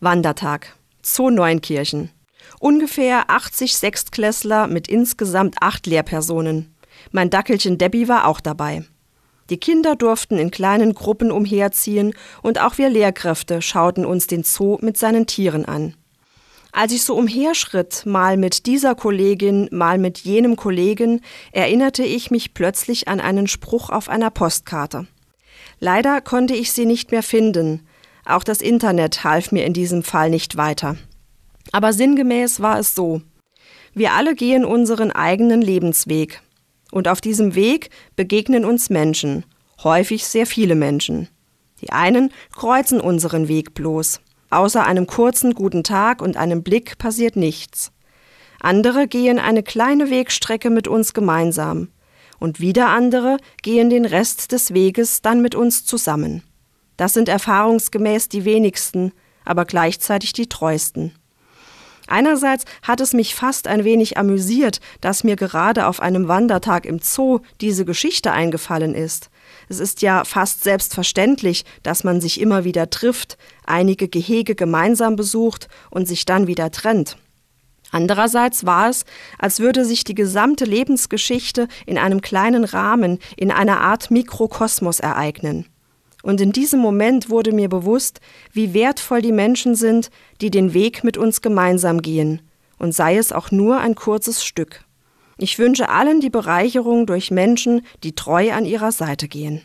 Wandertag. Zoo Neunkirchen. Ungefähr 80 Sechstklässler mit insgesamt acht Lehrpersonen. Mein Dackelchen Debbie war auch dabei. Die Kinder durften in kleinen Gruppen umherziehen und auch wir Lehrkräfte schauten uns den Zoo mit seinen Tieren an. Als ich so umherschritt, mal mit dieser Kollegin, mal mit jenem Kollegen, erinnerte ich mich plötzlich an einen Spruch auf einer Postkarte. Leider konnte ich sie nicht mehr finden. Auch das Internet half mir in diesem Fall nicht weiter. Aber sinngemäß war es so. Wir alle gehen unseren eigenen Lebensweg. Und auf diesem Weg begegnen uns Menschen, häufig sehr viele Menschen. Die einen kreuzen unseren Weg bloß. Außer einem kurzen guten Tag und einem Blick passiert nichts. Andere gehen eine kleine Wegstrecke mit uns gemeinsam. Und wieder andere gehen den Rest des Weges dann mit uns zusammen. Das sind erfahrungsgemäß die wenigsten, aber gleichzeitig die treuesten. Einerseits hat es mich fast ein wenig amüsiert, dass mir gerade auf einem Wandertag im Zoo diese Geschichte eingefallen ist. Es ist ja fast selbstverständlich, dass man sich immer wieder trifft, einige Gehege gemeinsam besucht und sich dann wieder trennt. Andererseits war es, als würde sich die gesamte Lebensgeschichte in einem kleinen Rahmen, in einer Art Mikrokosmos ereignen. Und in diesem Moment wurde mir bewusst, wie wertvoll die Menschen sind, die den Weg mit uns gemeinsam gehen, und sei es auch nur ein kurzes Stück. Ich wünsche allen die Bereicherung durch Menschen, die treu an ihrer Seite gehen.